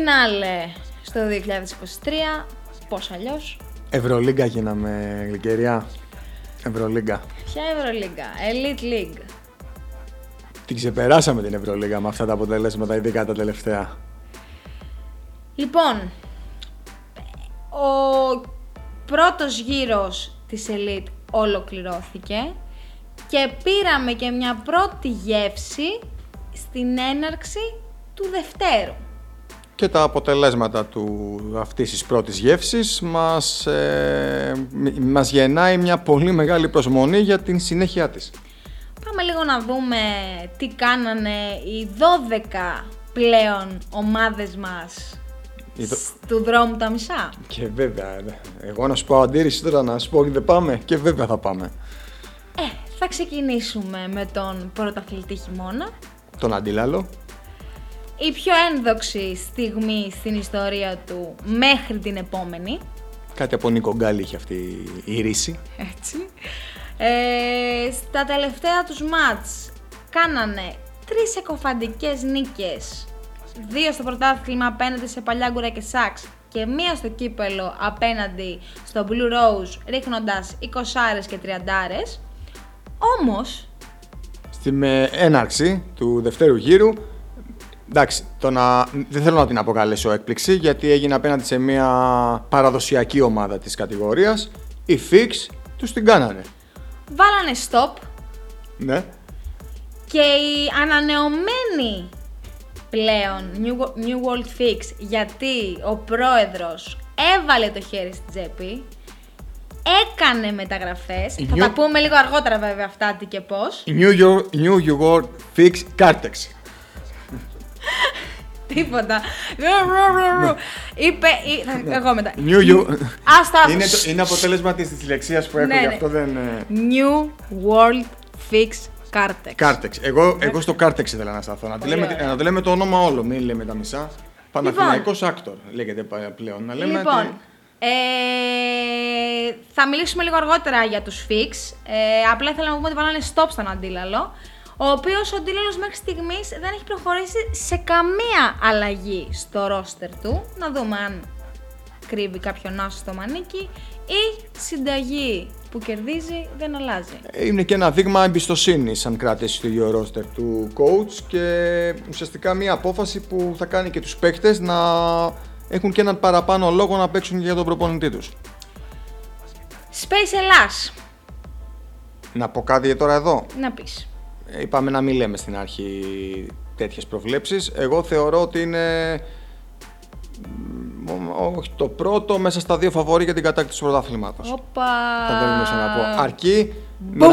Φινάλε στο 2023, πώς αλλιώς; Ευρωλίγκα γίναμε, Γλυκεριά. Ευρωλίγκα. Ποια Ευρωλίγκα, Elite League. Την ξεπεράσαμε την Ευρωλίγκα με αυτά τα αποτελέσματα, ειδικά τα τελευταία. Λοιπόν, ο πρώτος γύρος της Elite ολοκληρώθηκε και πήραμε και μια πρώτη γεύση στην έναρξη του Δευτέρου. Και τα αποτελέσματα του αυτής της πρώτης γεύσης μας, ε, μ- μας γεννάει μια πολύ μεγάλη προσμονή για την συνέχεια της. Πάμε λίγο να δούμε τι κάνανε οι 12 πλέον ομάδες μας Οι δο- του δρόμου τα μισά. Και βέβαια, ε, εγώ να σου πω αντίρρηση τώρα να σου πω ότι δεν πάμε και βέβαια θα πάμε. Ε, θα ξεκινήσουμε με τον πρωταθλητή χειμώνα. Τον αντίλαλο. Η πιο ένδοξη στιγμή στην ιστορία του μέχρι την επόμενη. Κάτι από Νίκο Γκάλι είχε αυτή η ρίση. Έτσι. Ε, στα τελευταία τους μάτς κάνανε τρεις εκοφαντικές νίκες. Δύο στο πρωτάθλημα απέναντι σε Παλιάγκουρα και Σάξ και μία στο κύπελο απέναντι στο Blue Rose ρίχνοντας 20 και 30 Όμως, Στην ε, έναρξη του δευτέρου γύρου, εντάξει, το να, δεν θέλω να την αποκαλέσω έκπληξη, γιατί έγινε απέναντι σε μια παραδοσιακή ομάδα της κατηγορίας. Οι Fix τους την κάνανε. βάλανε stop Ναι. και η ανανεωμένη πλέον New, New World Fix γιατί ο πρόεδρος έβαλε το χέρι στην τσέπη, έκανε μεταγραφές, Η θα New- τα πούμε λίγο αργότερα βέβαια αυτά τι και πώς. Η New York, New York Fix Cartex. Τίποτα. Είπε, ή- θα- εγώ μετά. New York... Άστα, άστα. είναι, το, είναι αποτέλεσμα της δυσλεξίας που έχω, Ναι, γι' ναι. αυτό δεν... ε, New World Fix Cartex. Cartex. Εγώ, εγώ στο Cartex ήθελα να σταθώ. Να, τη Πολύ λέμε, ωραία. να το λέμε το όνομα όλο, μην λέμε τα μισά. Παναθηναϊκός Άκτορ λέγεται πα- πλέον. Να λέμε Λοιπόν, ότι- ε, θα μιλήσουμε λίγο αργότερα για τους Fix. Ε, απλά ήθελα να πούμε ότι βάλανε stop στον Αντίλαλο. Ο οποίος ο Αντίλαλος μέχρι στιγμής δεν έχει προχωρήσει σε καμία αλλαγή στο ρόστερ του. Να δούμε αν κρύβει κάποιον άσο στο μανίκι ή συνταγή που κερδίζει δεν αλλάζει. Είναι και ένα δείγμα εμπιστοσύνης αν κράτησε στο ίδιο ρόστερ του coach και ουσιαστικά μια απόφαση που θα κάνει και τους παίκτες να έχουν και έναν παραπάνω λόγο να παίξουν για τον προπονητή τους. Space Ελλάς, Να πω κάτι τώρα εδώ. να πεις. Ε, Είπαμε να μην λέμε στην αρχή τέτοιες προβλέψεις. Εγώ θεωρώ ότι είναι μ, όχι το πρώτο μέσα στα δύο φαβορή για την κατάκτηση του πρωτάθληματος. Όπα. Θα θέλουμε να πω. Αρκεί Boom. να,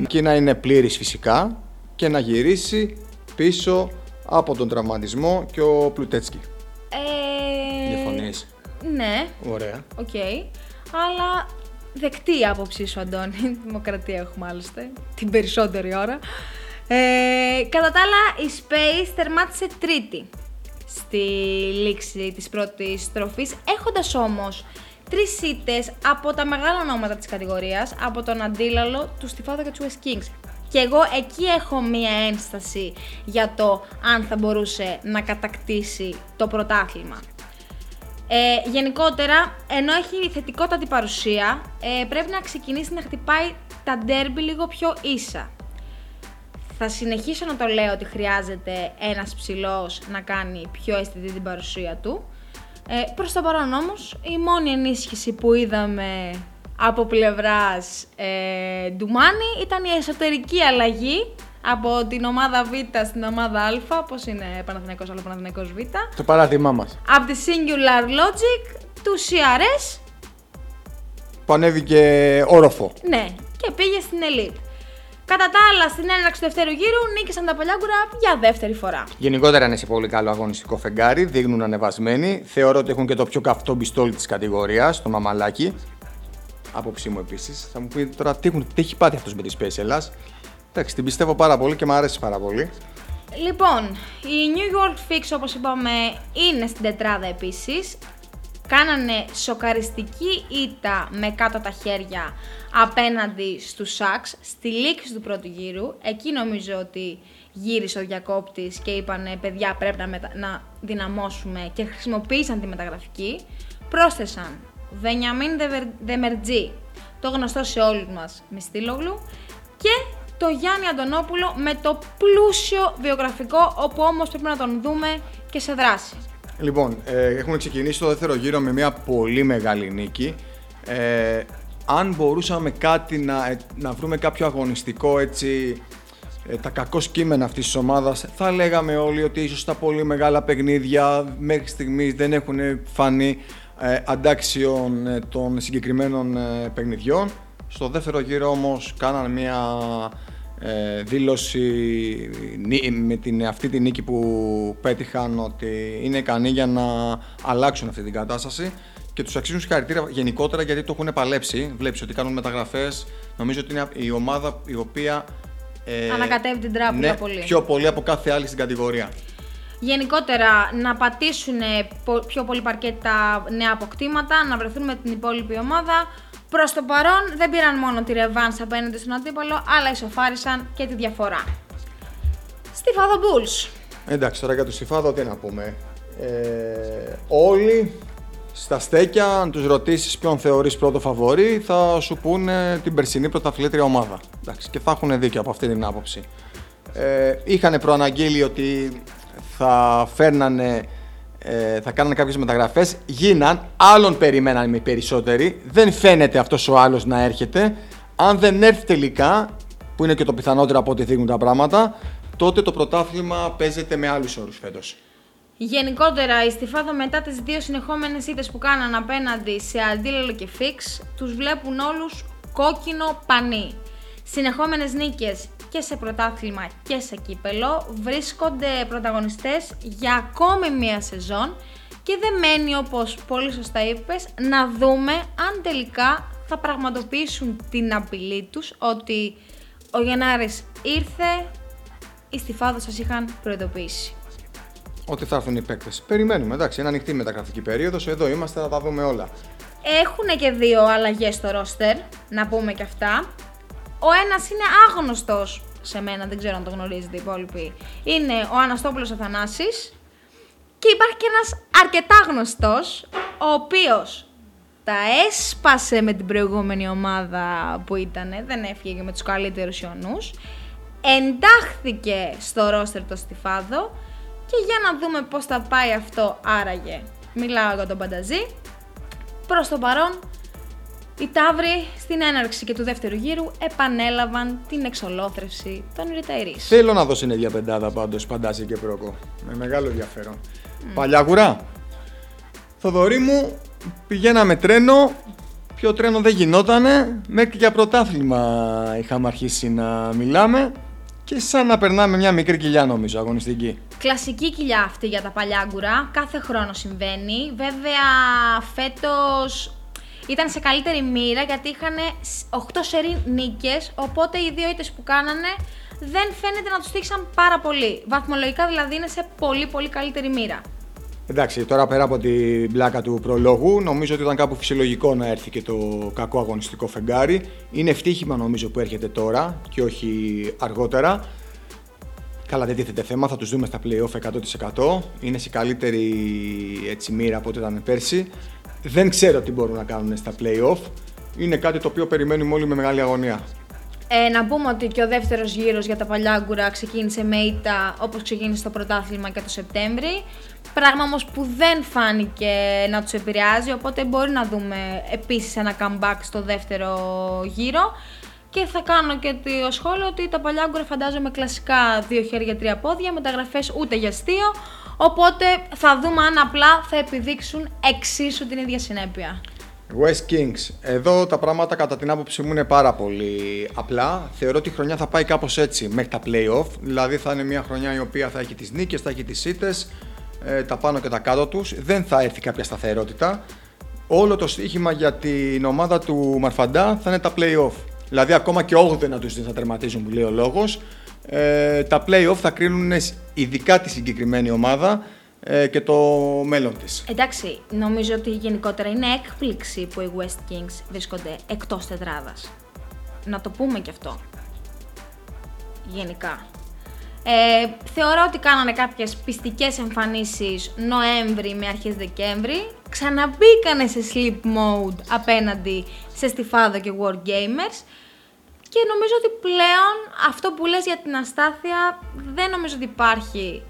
αρκεί να είναι πλήρης φυσικά και να γυρίσει πίσω από τον τραυματισμό και ο Πλουτέτσκι. Ε, Διαφωνείς; Ναι, Ωραία. οκ. Αλλά δεκτή η άποψή σου, Αντώνη. Δημοκρατία έχουμε άλλωστε. Την περισσότερη ώρα. Ε, κατά τα άλλα, η Space τερμάτισε τρίτη στη λήξη της πρώτης στροφής, έχοντας όμως τρεις ήττες από τα μεγάλα ονόματα της κατηγορίας, από τον Αντίλαλο, του Στιφάδο και του West Kings. Και εγώ εκεί έχω μία ένσταση για το αν θα μπορούσε να κατακτήσει το πρωτάθλημα. Ε, γενικότερα, ενώ έχει θετικότατη παρουσία, ε, πρέπει να ξεκινήσει να χτυπάει τα ντέρμπι λίγο πιο ίσα. Θα συνεχίσω να το λέω ότι χρειάζεται ένας ψηλός να κάνει πιο αισθητή την παρουσία του. Ε, προς το παρόν όμως, η μόνη ενίσχυση που είδαμε από πλευράς ε, Ντουμάνι ήταν η εσωτερική αλλαγή από την ομάδα Β στην ομάδα Α, πώς είναι Παναθηναϊκός Α, Παναθηναϊκός Β. Το παράδειγμά μας. Από τη Singular Logic του CRS, Που ανέβηκε όροφο. ναι, και πήγε στην Elite. Κατά τα άλλα, στην έναρξη του δεύτερου γύρου νίκησαν τα Παλιάγκουρα για δεύτερη φορά. Γενικότερα είναι σε πολύ καλό αγωνιστικό φεγγάρι, δείχνουν ανεβασμένοι. Θεωρώ ότι έχουν και το πιο καυτό μπιστόλι της κατηγορίας, το μαμαλάκι. Άποψή μου επίσης. Θα μου πείτε τώρα τι, έχουν, τι έχει πάθει αυτός με τη Space Ελλάς. Εντάξει, την πιστεύω πάρα πολύ και μου αρέσει πάρα πολύ. Λοιπόν, η New York Fix, όπως είπαμε, είναι στην τετράδα επίσης. Κάνανε σοκαριστική ήττα με κάτω τα χέρια απέναντι στους Σάξ στη λήξη του πρώτου γύρου. Εκεί νομίζω ότι γύρισε ο διακόπτης και είπανε παιδιά πρέπει να, μετα... να δυναμώσουμε και χρησιμοποίησαν τη μεταγραφική, πρόσθεσαν Βενιαμίν Δεμερτζή, το γνωστό σε όλους μας Μιστήλογλου και το Γιάννη Αντωνόπουλο με το πλούσιο βιογραφικό όπου όμως πρέπει να τον δούμε και σε δράση. Λοιπόν, ε, έχουμε ξεκινήσει το δεύτερο γύρο με μια πολύ μεγάλη νίκη. Ε, αν μπορούσαμε κάτι να, ε, να βρούμε κάποιο αγωνιστικό έτσι ε, τα κακός κείμενα αυτής της ομάδας θα λέγαμε όλοι ότι ίσως τα πολύ μεγάλα παιχνίδια μέχρι στιγμής δεν έχουν φανεί ε, αντάξιων ε, των συγκεκριμένων ε, παιχνιδιών. Στο δεύτερο γύρο όμως κάναν μια ε, δήλωση με την, αυτή τη νίκη που πέτυχαν ότι είναι ικανοί για να αλλάξουν αυτή την κατάσταση και τους αξίζουν συγχαρητήρια γενικότερα γιατί το έχουν παλέψει. Βλέπεις ότι κάνουν μεταγραφές. Νομίζω ότι είναι η ομάδα η οποία ε, Ανακατεύει την τράπουλα ναι, πολύ. Πιο πολύ από κάθε άλλη στην κατηγορία. Γενικότερα να πατήσουν πιο πολύ παρκέτα νέα αποκτήματα, να βρεθούν με την υπόλοιπη ομάδα. Προς το παρόν δεν πήραν μόνο τη ρεβάνς απέναντι στον αντίπαλο, αλλά ισοφάρισαν και τη διαφορά. Στιφάδο Bulls. Εντάξει, τώρα για το Στιφάδο τι να πούμε. Ε, όλοι στα στέκια, αν τους ρωτήσεις ποιον θεωρείς πρώτο φαβορή, θα σου πούνε την περσινή πρωταθλήτρια ομάδα. Εντάξει, και θα έχουν δίκιο από αυτή την άποψη. Ε, είχαν προαναγγείλει ότι θα φέρνανε, ε, θα κάνανε κάποιες μεταγραφές, γίναν, άλλον περιμέναν οι περισσότεροι, δεν φαίνεται αυτός ο άλλος να έρχεται. Αν δεν έρθει τελικά, που είναι και το πιθανότερο από ό,τι δείχνουν τα πράγματα, τότε το πρωτάθλημα παίζεται με άλλους όρους φέτος. Γενικότερα, η Στιφάδο μετά τις δύο συνεχόμενες ήττες που κάναν απέναντι σε Αντίλελο και Φίξ, τους βλέπουν όλους κόκκινο πανί. Συνεχόμενες νίκες και σε πρωτάθλημα και σε κύπελο βρίσκονται πρωταγωνιστές για ακόμη μία σεζόν και δεν μένει όπως πολύ σωστά είπες να δούμε αν τελικά θα πραγματοποιήσουν την απειλή τους ότι ο Γενάρης ήρθε, οι Στιφάδο σας είχαν προειδοποιήσει ότι θα έρθουν οι παίκτες. Περιμένουμε, εντάξει, είναι ανοιχτή μεταγραφική περίοδος. Εδώ είμαστε, θα τα δούμε όλα. Έχουν και δύο αλλαγές στο ρόστερ, να πούμε και αυτά. Ο ένας είναι άγνωστος σε μένα, δεν ξέρω αν το γνωρίζετε οι υπόλοιποι. Είναι ο Αναστόπουλος Αθανάσης. Και υπάρχει και ένας αρκετά γνωστό, ο οποίος τα έσπασε με την προηγούμενη ομάδα που ήταν, δεν έφυγε με τους καλύτερους Ιωνούς, εντάχθηκε στο ρόστερ το Στιφάδο και για να δούμε πώς θα πάει αυτό άραγε. Μιλάω για τον Πανταζή. Προς το παρόν, οι Ταύροι στην έναρξη και του δεύτερου γύρου επανέλαβαν την εξολόθρευση των Ριταϊρής. Θέλω να δώσει ίδια πεντάδα πάντως Πανταζή και Πρόκο. Με μεγάλο ενδιαφέρον. Mm. Παλιάγουρα. Θοδωρή μου, πηγαίναμε τρένο, Ποιο τρένο δεν γινότανε, μέχρι για πρωτάθλημα είχαμε αρχίσει να μιλάμε και σαν να περνάμε μια μικρή κοιλιά νομίζω αγωνιστική. Κλασική κοιλιά αυτή για τα παλιάγκουρα, κάθε χρόνο συμβαίνει. Βέβαια φέτος ήταν σε καλύτερη μοίρα γιατί είχαν 8 σερή νίκες, οπότε οι δύο ήττες που κάνανε δεν φαίνεται να τους τύχησαν πάρα πολύ. Βαθμολογικά δηλαδή είναι σε πολύ πολύ καλύτερη μοίρα. Εντάξει, τώρα πέρα από την πλάκα του προλόγου, νομίζω ότι ήταν κάπου φυσιολογικό να έρθει και το κακό αγωνιστικό φεγγάρι. Είναι ευτύχημα νομίζω που έρχεται τώρα και όχι αργότερα. Καλά, δεν τίθεται θέμα, θα τους δούμε στα playoff 100%. Είναι σε καλύτερη έτσι, μοίρα από ό,τι ήταν πέρσι. Δεν ξέρω τι μπορούν να κάνουν στα playoff. Είναι κάτι το οποίο περιμένουμε όλοι με μεγάλη αγωνία. Ε, να πούμε ότι και ο δεύτερος γύρος για τα παλιάγκουρα ξεκίνησε με ήττα όπως ξεκίνησε το πρωτάθλημα και το Σεπτέμβρη. Πράγμα όμως που δεν φάνηκε να τους επηρεάζει, οπότε μπορεί να δούμε επίσης ένα comeback στο δεύτερο γύρο. Και θα κάνω και το σχόλιο ότι τα παλιάγκουρα φαντάζομαι κλασικά δύο χέρια, τρία πόδια, μεταγραφές ούτε για αστείο. Οπότε θα δούμε αν απλά θα επιδείξουν εξίσου την ίδια συνέπεια. West Kings. Εδώ τα πράγματα κατά την άποψή μου είναι πάρα πολύ απλά. Θεωρώ ότι η χρονιά θα πάει κάπως έτσι μέχρι τα playoff. Δηλαδή θα είναι μια χρονιά η οποία θα έχει τις νίκες, θα έχει τις ήττες, ε, τα πάνω και τα κάτω τους. Δεν θα έρθει κάποια σταθερότητα. Όλο το στοίχημα για την ομάδα του Μαρφαντά θα είναι τα playoff. Δηλαδή ακόμα και 8 να τους δει θα τερματίζουν που λέει ο λόγος. Ε, τα playoff θα κρίνουν ειδικά τη συγκεκριμένη ομάδα ε, και το μέλλον της. Εντάξει, νομίζω ότι γενικότερα είναι έκπληξη που οι West Kings βρίσκονται εκτός τετράδας. Να το πούμε και αυτό. Γενικά. Ε, θεωρώ ότι κάνανε κάποιες πιστικές εμφανίσεις Νοέμβρη με αρχές Δεκέμβρη. Ξαναμπήκανε σε sleep mode απέναντι σε Στιφάδο και Wargamers. Και νομίζω ότι πλέον αυτό που λες για την αστάθεια δεν νομίζω ότι υπάρχει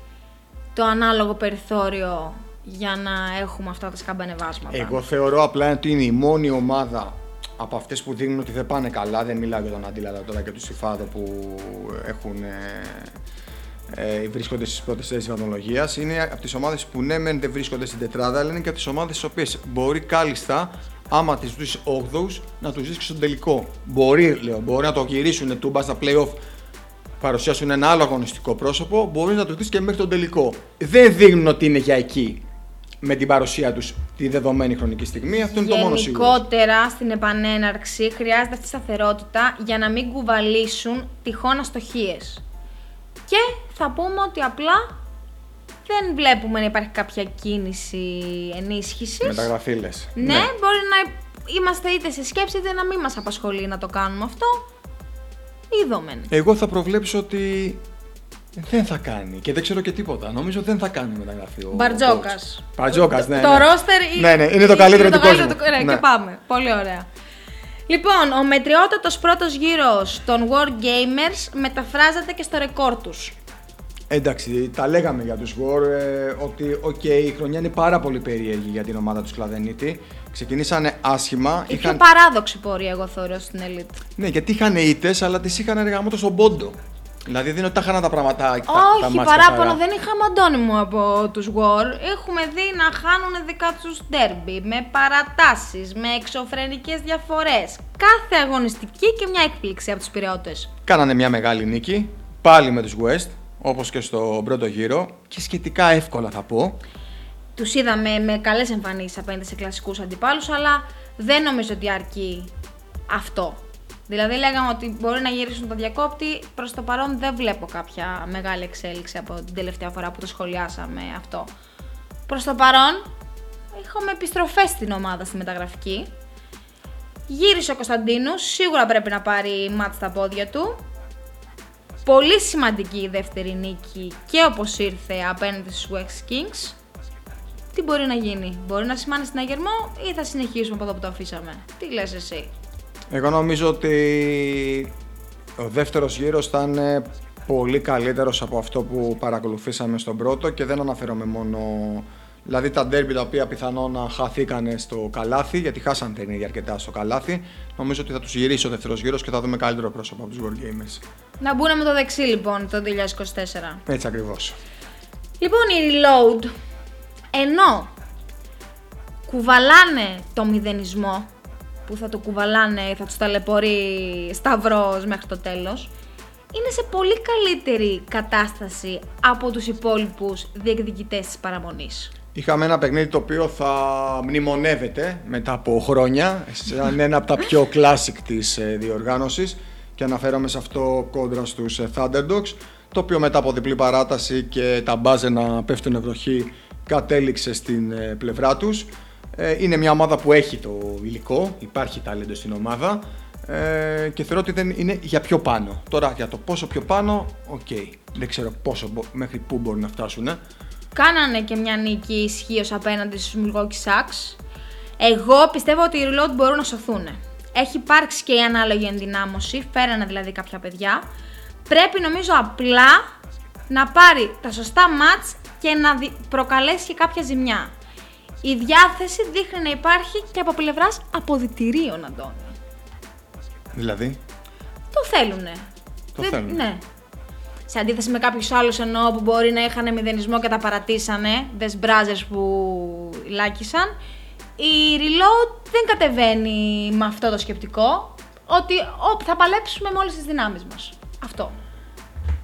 το ανάλογο περιθώριο για να έχουμε αυτά τα σκαμπανεβάσματα. Εγώ θεωρώ απλά ότι είναι η μόνη ομάδα από αυτές που δείχνουν ότι δεν πάνε καλά. Δεν μιλάω για τον Αντίλαλα τώρα και τους Σιφάδο που έχουν, ε, ε, βρίσκονται στις πρώτες θέσεις βαθμολογίας. Είναι από τις ομάδες που ναι, μεν δεν βρίσκονται στην τετράδα, αλλά είναι και από τις ομάδες τι οποίες μπορεί κάλλιστα άμα τι βρεις 8 να τους δείξει στον τελικό. Μπορεί, λέω, μπορεί να το γυρίσουν τούμπα στα playoff παρουσιάσουν ένα άλλο αγωνιστικό πρόσωπο, μπορείς να το δεις και μέχρι τον τελικό. Δεν δείχνουν ότι είναι για εκεί με την παρουσία τους τη δεδομένη χρονική στιγμή. Αυτό είναι το μόνο σίγουρο. Γενικότερα στην επανέναρξη χρειάζεται αυτή η σταθερότητα για να μην κουβαλήσουν τυχόν αστοχίες. Και θα πούμε ότι απλά δεν βλέπουμε να υπάρχει κάποια κίνηση ενίσχυσης. Μεταγραφή Ναι, ναι, μπορεί να είμαστε είτε σε σκέψη είτε να μην μας απασχολεί να το κάνουμε αυτό. Είδομεν. Εγώ θα προβλέψω ότι δεν θα κάνει και δεν ξέρω και τίποτα. Νομίζω δεν θα κάνει μεταγραφή. Ο Μπαρτζόκας. Μπαρτζόκας, ναι. Το ναι. ρόστερ ναι, ναι, είναι το καλύτερο του κόσμου. Ναι, ναι, και πάμε. Πολύ ωραία. Λοιπόν, ο μετριότατος πρώτος γύρος των War Gamers μεταφράζεται και στο ρεκόρ τους. Εντάξει, τα λέγαμε για τους War ε, ότι okay, η χρονιά είναι πάρα πολύ περίεργη για την ομάδα του Σκλαδενίτη. Ξεκινήσανε άσχημα. Η είχαν... πιο παράδοξη πορεία, εγώ θεωρώ, στην Elite. Ναι, γιατί είχαν ήττες, αλλά τις είχαν εργαμότο στον πόντο. Δηλαδή δεν είναι ότι τα είχαν τα πράγματα. Όχι, τα, παράπονο δεν είχαμε αντώνυμο από τους War. Έχουμε δει να χάνουν δικά τους ντέρμπι με παρατάσεις, με εξωφρενικές διαφορές. Κάθε αγωνιστική και μια έκπληξη από τους πυρεώτε. Κάνανε μια μεγάλη νίκη πάλι με τους West, όπως και στο πρώτο γύρο και σχετικά εύκολα θα πω. Τους είδαμε με καλές εμφανίσεις απέναντι σε κλασικούς αντιπάλους, αλλά δεν νομίζω ότι αρκεί αυτό. Δηλαδή, λέγαμε ότι μπορεί να γυρίσουν το διακόπτη. Προς το παρόν δεν βλέπω κάποια μεγάλη εξέλιξη από την τελευταία φορά που το σχολιάσαμε αυτό. Προς το παρόν, έχουμε επιστροφές στην ομάδα στη μεταγραφική. Γύρισε ο Κωνσταντίνος, σίγουρα πρέπει να πάρει μάτς στα πόδια του. Πολύ σημαντική η δεύτερη νίκη και όπως ήρθε απέναντι στους West Kings. Τι μπορεί να γίνει, μπορεί να σημάνει συναγερμό ή θα συνεχίσουμε από εδώ που το αφήσαμε; Τι λες εσύ; Εγώ νομίζω ότι ο δεύτερος γύρος θα είναι πολύ καλύτερος από αυτό που παρακολουθήσαμε στον πρώτο και δεν αναφέρομαι μόνο Δηλαδή τα ντέρμπι τα οποία πιθανόν να χαθήκανε στο καλάθι, γιατί χάσαν την ίδια αρκετά στο καλάθι, νομίζω ότι θα τους γυρίσει ο δεύτερος γύρος και θα δούμε καλύτερο πρόσωπο από τους World Gamers. Να μπουν με το δεξί λοιπόν το 2024. Έτσι ακριβώς. Λοιπόν, η Reload, ενώ κουβαλάνε το μηδενισμό, που θα το κουβαλάνε, θα τους ταλαιπωρεί σταυρός μέχρι το τέλος, είναι σε πολύ καλύτερη κατάσταση από τους υπόλοιπους διεκδικητές της παραμονής. Είχαμε ένα παιχνίδι το οποίο θα μνημονεύεται μετά από χρόνια, σαν ένα από τα πιο classic της ε, διοργάνωσης και αναφέρομαι σε αυτό κόντρα στους ε, Thunderdogs, το οποίο μετά από διπλή παράταση και τα μπάζε να πέφτουν βροχή κατέληξε στην ε, πλευρά τους. Είναι μια ομάδα που έχει το υλικό, υπάρχει ταλέντο στην ομάδα και θεωρώ ότι δεν είναι για πιο πάνω. Τώρα για το πόσο πιο πάνω, οκ. Δεν ξέρω πόσο, μέχρι πού μπορούν να φτάσουν. Κάνανε και μια νίκη ισχύως απέναντι στους Milwaukee Sucks. Εγώ πιστεύω ότι οι Reload μπορούν να σωθούν. Έχει υπάρξει και η ανάλογη ενδυνάμωση, φέρανε δηλαδή κάποια παιδιά. Πρέπει νομίζω απλά να πάρει τα σωστά μάτς και να προκαλέσει και κάποια ζημιά. Η διάθεση δείχνει να υπάρχει και από πλευράς αποδητηρίων, Αντώνη. Δηλαδή; Το θέλουνε. Το θέλουνε. Ναι. Σε αντίθεση με κάποιους άλλους ενώ που μπορεί να είχαν μηδενισμό και τα παρατήσανε, δες μπράζερ που λάκησαν, η Reload δεν κατεβαίνει με αυτό το σκεπτικό ότι ό, θα παλέψουμε με όλες τις δυνάμεις μας. Αυτό.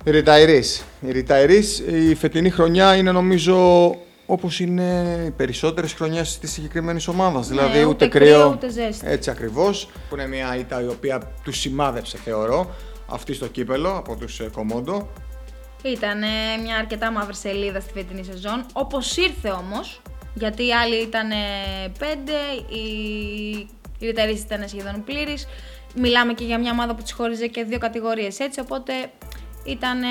Οι Retirees. Οι Retirees, η φετινή χρονιά είναι νομίζω όπως είναι οι περισσότερες χρονιές της συγκεκριμένης ομάδας. Ναι, δηλαδή ούτε, ούτε κρύο, ούτε ζέστη. Έτσι ακριβώς. Που είναι μια ήττα η οποία τους σημάδεψε, θεωρώ αυτή στο κύπελο από τους ε, Κομόντο. Ήταν μια αρκετά μαύρη σελίδα στη φετινή σεζόν. Όπως ήρθε όμως, γιατί οι άλλοι ήταν πέντε, οι, οι ήταν σχεδόν πλήρη. Μιλάμε και για μια ομάδα που τις χώριζε και δύο κατηγορίες έτσι. Οπότε Ήταν ε,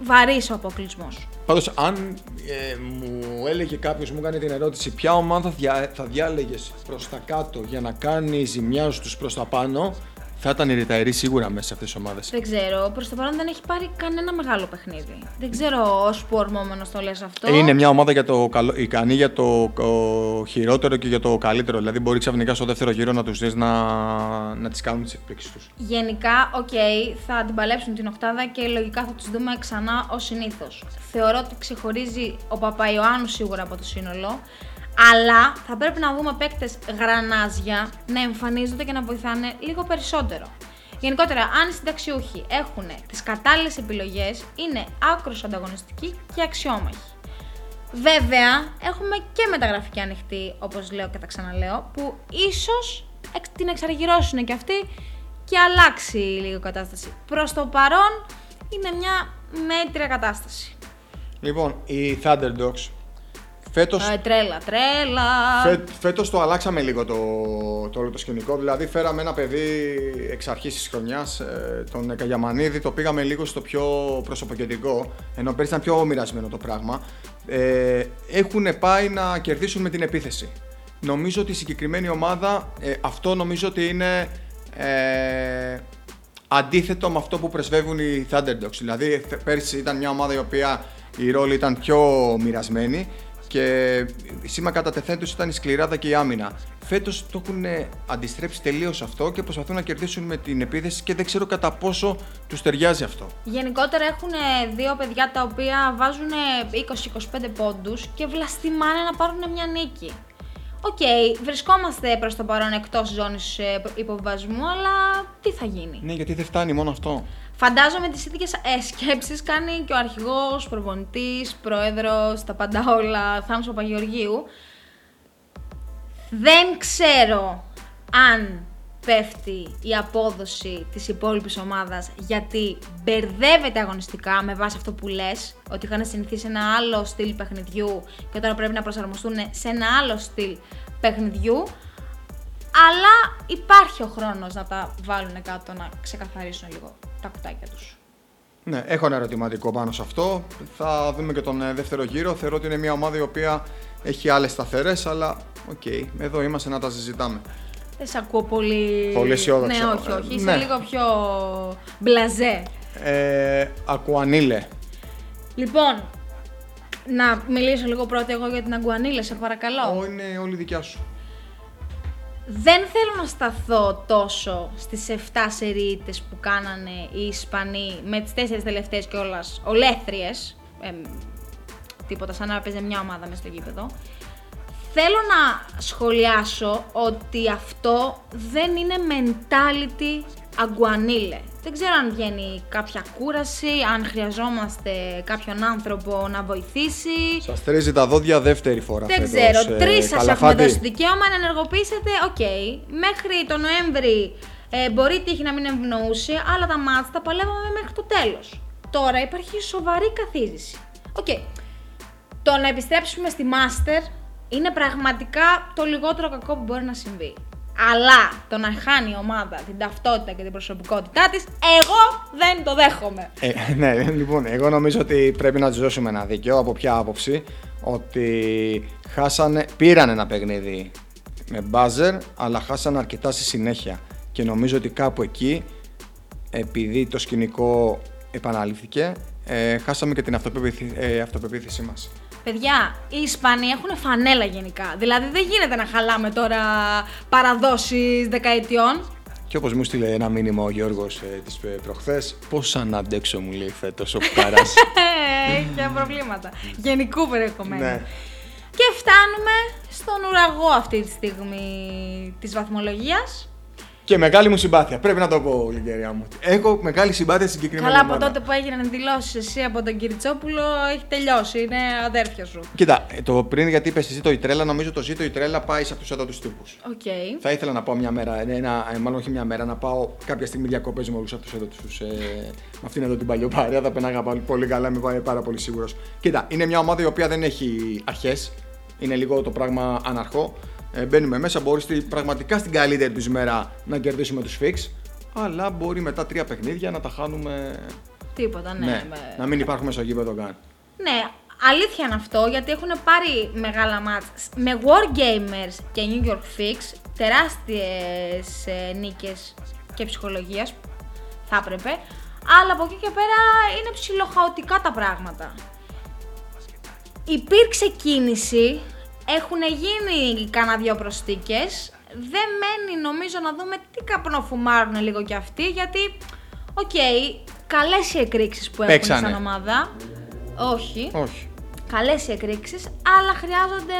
βαρύς ο αποκλεισμός. Πάντως, αν ε, μου έλεγε κάποιος, μου έκανε την ερώτηση, ποια ομάδα δια, θα διάλεγες προς τα κάτω για να κάνει ζημιά στους προς τα πάνω, θα ήταν η Ριταερή σίγουρα μέσα σε αυτές τις ομάδες. Δεν ξέρω. Προς το παρόν δεν έχει πάρει κανένα μεγάλο παιχνίδι. Δεν ξέρω από πού ορμώμενο το λες αυτό. Είναι μια ομάδα για το καλό, ικανή για το ο, χειρότερο και για το καλύτερο. Δηλαδή, μπορεί ξαφνικά στο δεύτερο γύρο να τους δεις να, να τις κάνουν τις εκπλήξεις τους. Γενικά, OK, okay, θα αντιπαλέψουν την Οκτάδα και λογικά θα τους δούμε ξανά ως συνήθως. Θεωρώ ότι ξεχωρίζει ο Παπαϊωάννους σίγουρα από το σύνολο. Αλλά θα πρέπει να δούμε παίκτες γρανάζια να εμφανίζονται και να βοηθάνε λίγο περισσότερο. Γενικότερα, αν οι συνταξιούχοι έχουν τις κατάλληλες επιλογές, είναι άκρος ανταγωνιστικοί και αξιόμαχοι. Βέβαια, έχουμε και μεταγραφική ανοιχτή, όπως λέω και τα ξαναλέω, που ίσως την εξαργυρώσουν και αυτοί και αλλάξει λίγο η κατάσταση. Προς το παρόν είναι μια μέτρια κατάσταση. Λοιπόν, οι Thunderdogs Φέτος, ε, τρέλα, τρέλα. Φέ, φέτος το αλλάξαμε λίγο το, το όλο το σκηνικό. Δηλαδή φέραμε ένα παιδί εξ αρχής της χρονιάς, ε, τον Καγιαμανίδη, το πήγαμε λίγο στο πιο προσωποκεντρικό, ενώ πέρυσι ήταν πιο μοιρασμένο το πράγμα. Ε, έχουν πάει να κερδίσουν με την επίθεση. Νομίζω ότι η συγκεκριμένη ομάδα, ε, αυτό νομίζω ότι είναι ε, αντίθετο με αυτό που πρεσβεύουν οι Thunderdogs. Δηλαδή πέρυσι ήταν μια ομάδα η οποία οι ρόλοι ήταν πιο μοιρασμένοι και σήμα κατατεθέν του ήταν η σκληράδα και η άμυνα. Φέτος το έχουν αντιστρέψει τελείως αυτό και προσπαθούν να κερδίσουν με την επίθεση και δεν ξέρω κατά πόσο τους ταιριάζει αυτό. Γενικότερα έχουν δύο παιδιά τα οποία βάζουν 20-25 πόντους και βλαστημάνε να πάρουν μια νίκη. OK, okay, βρισκόμαστε προς το παρόν εκτός ζώνης ε, υποβιβασμού, αλλά τι θα γίνει; Ναι, γιατί δεν φτάνει μόνο αυτό. Φαντάζομαι τις ίδιες ε, σκέψεις κάνει και ο αρχηγός, προπονητής, πρόεδρος, τα πάντα όλα, Θάνος Παπαγεωργίου. Δεν ξέρω αν πέφτει η απόδοση της υπόλοιπης ομάδας γιατί μπερδεύεται αγωνιστικά με βάση αυτό που λες ότι είχαν συνηθίσει ένα άλλο στυλ παιχνιδιού και τώρα πρέπει να προσαρμοστούν σε ένα άλλο στυλ παιχνιδιού αλλά υπάρχει ο χρόνος να τα βάλουν κάτω να ξεκαθαρίσουν λίγο τα κουτάκια τους. Ναι, έχω ένα ερωτηματικό πάνω σε αυτό. Θα δούμε και τον ε, δεύτερο γύρο. Θεωρώ ότι είναι μια ομάδα η οποία έχει άλλες σταθερές, αλλά OK, okay, εδώ είμαστε να τα συζητάμε. Δεν σε ακούω πολύ... Πολύ αισιόδοξο. Ναι, όχι, όχι. Είσαι ναι. λίγο πιο μπλαζέ. Ε, Αγκουανίλε. Λοιπόν, να μιλήσω λίγο πρώτα εγώ για την Αγκουανίλε, σε παρακαλώ. Ω, είναι όλη δικιά σου. Δεν θέλω να σταθώ τόσο στις 7 σερίτες που κάνανε οι Ισπανοί με τις 4 τελευταίες κιόλας ολέθριες, ε, τίποτα σαν να παίζει μια ομάδα μέσα στο γήπεδο. Θέλω να σχολιάσω ότι αυτό δεν είναι mentality αγκουανίλε. Δεν ξέρω αν βγαίνει κάποια κούραση, αν χρειαζόμαστε κάποιον άνθρωπο να βοηθήσει. Σας τρίζει τα δόντια δεύτερη φορά. Δεν φέτος, ξέρω. Ε, Τρεις σας έχουμε δώσει δικαίωμα να ενεργοποιήσετε. OK. Okay. Μέχρι τον Νοέμβρη ε, μπορεί τύχη να μην ευνοούσε, αλλά τα ματς τα παλεύαμε μέχρι το τέλος. Τώρα υπάρχει σοβαρή καθίζηση. OK. Okay. Το να επιστρέψουμε στη Master είναι πραγματικά το λιγότερο κακό που μπορεί να συμβεί. Αλλά το να χάνει η ομάδα την ταυτότητα και την προσωπικότητά της, εγώ δεν το δέχομαι. Ε, ναι, λοιπόν, εγώ νομίζω ότι πρέπει να τους δώσουμε ένα δίκαιο. Από ποια άποψη, ότι χάσανε, πήραν ένα παιχνίδι με μπάζερ, αλλά χάσανε αρκετά στη συνέχεια. Και νομίζω ότι κάπου εκεί, επειδή το σκηνικό επαναλήφθηκε, ε, χάσαμε και την αυτοπεποίθη, ε, αυτοπεποίθησή μας. Παιδιά, οι Ισπανοί έχουν φανέλα γενικά. Δηλαδή δεν γίνεται να χαλάμε τώρα παραδόσεις δεκαετιών. Και όπως μου στείλε ένα μήνυμα ο Γιώργος ε, τι προχθές, πώς αν αντέξω, μου λέει φέτος ο Κουκάρα. Έχει προβλήματα. Γενικού περιεχομένου. Ναι. Και φτάνουμε στον ουραγό αυτή τη στιγμή της βαθμολογίας. Και μεγάλη μου συμπάθεια. Πρέπει να το πω, Λιγκεριά μου. Έχω μεγάλη συμπάθεια στην συγκεκριμένη Καλά, από τότε που έγιναν δηλώσεις εσύ από τον Κυριτσόπουλο, έχει τελειώσει. Είναι αδέρφια σου. Κοίτα, το πριν γιατί είπες εσύ το Ιτρέλα, νομίζω το ζήτο Ιτρέλα πάει σε αυτούς εδώ τους τύπους. Okay. Θα ήθελα να πάω μια μέρα, ένα, ε, μάλλον όχι μια μέρα, να πάω κάποια στιγμή διακοπές με όλους αυτούς εδώ τους. Ε, με αυτήν εδώ την παλιοπάρια. Θα πενάγα πολύ καλά, είμαι πάρα πολύ σίγουρος. Κοίτα, είναι μια ομάδα η οποία δεν έχει αρχές. Είναι λίγο το πράγμα αναρχό ε, μπαίνουμε μέσα, μπορεί πραγματικά στην καλύτερη του μέρα να κερδίσουμε τους Fix. αλλά μπορεί μετά τρία παιχνίδια να τα χάνουμε. Τίποτα, ναι. Ναι, με- να μην υπάρχουμε στο γήπεδο καν. Ναι, αλήθεια είναι αυτό, γιατί έχουν πάρει μεγάλα μάτς με Wargamers και New York Fix, τεράστιες ε, νίκες και ψυχολογίας, θα έπρεπε, αλλά από εκεί και πέρα είναι ψιλοχαοτικά τα πράγματα. Υπήρξε κίνηση, έχουν γίνει κάνα δυο προσθήκες, δεν μένει νομίζω να δούμε τι καπνοφουμάρουν λίγο κι αυτοί, γιατί, οκ, καλές οι εκρήξεις που έχουν Παίξανε. σαν ομάδα. Όχι. Όχι. Καλές οι εκρήξεις, αλλά χρειάζονται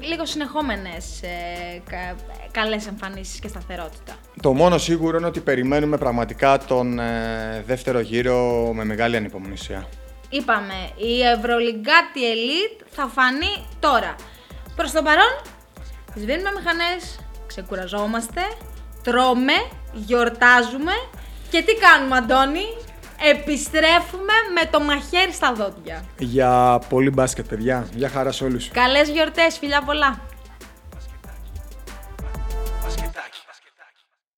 λίγο συνεχόμενες ε, κα, καλές εμφανίσεις και σταθερότητα. Το μόνο σίγουρο είναι ότι περιμένουμε πραγματικά τον ε, δεύτερο γύρο με μεγάλη ανυπομονησία. Είπαμε, η Ευρωλυγκάτη Elite θα φανεί τώρα. Προς το παρόν, σβήνουμε μηχανές, ξεκουραζόμαστε, τρώμε, γιορτάζουμε και τι κάνουμε Αντώνη, επιστρέφουμε με το μαχαίρι στα δόντια. Για πολύ μπάσκετ, παιδιά. Για χαρά σε όλους. Καλές γιορτές, φιλιά πολλά!